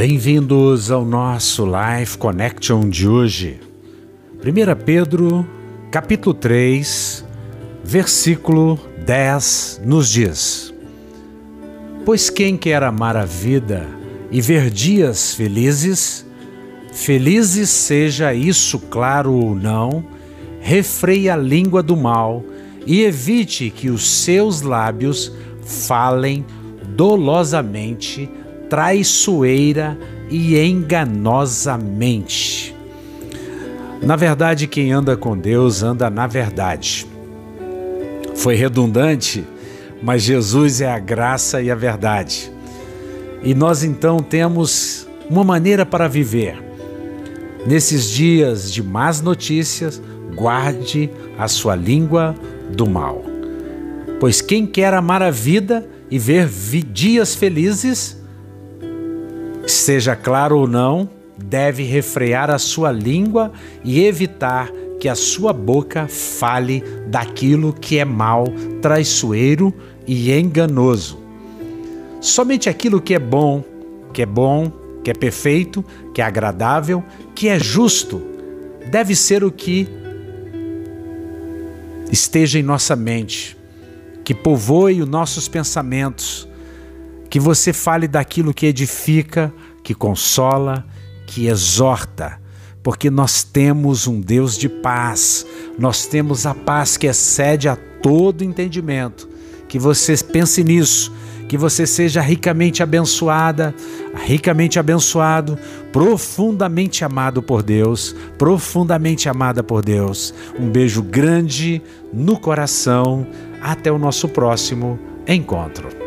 Bem-vindos ao nosso Life Connection de hoje. 1 Pedro, capítulo 3, versículo 10 nos diz: Pois quem quer amar a vida e ver dias felizes, felizes seja isso claro ou não, refreie a língua do mal e evite que os seus lábios falem dolosamente traiçoeira e enganosamente. Na verdade, quem anda com Deus anda na verdade. Foi redundante, mas Jesus é a graça e a verdade. E nós então temos uma maneira para viver. Nesses dias de más notícias, guarde a sua língua do mal. Pois quem quer amar a vida e ver dias felizes, Seja claro ou não, deve refrear a sua língua e evitar que a sua boca fale daquilo que é mal, traiçoeiro e enganoso. Somente aquilo que é bom, que é bom, que é perfeito, que é agradável, que é justo, deve ser o que esteja em nossa mente, que povoe os nossos pensamentos, que você fale daquilo que edifica, que consola, que exorta, porque nós temos um Deus de paz, nós temos a paz que excede a todo entendimento. Que você pense nisso, que você seja ricamente abençoada, ricamente abençoado, profundamente amado por Deus, profundamente amada por Deus. Um beijo grande no coração. Até o nosso próximo encontro.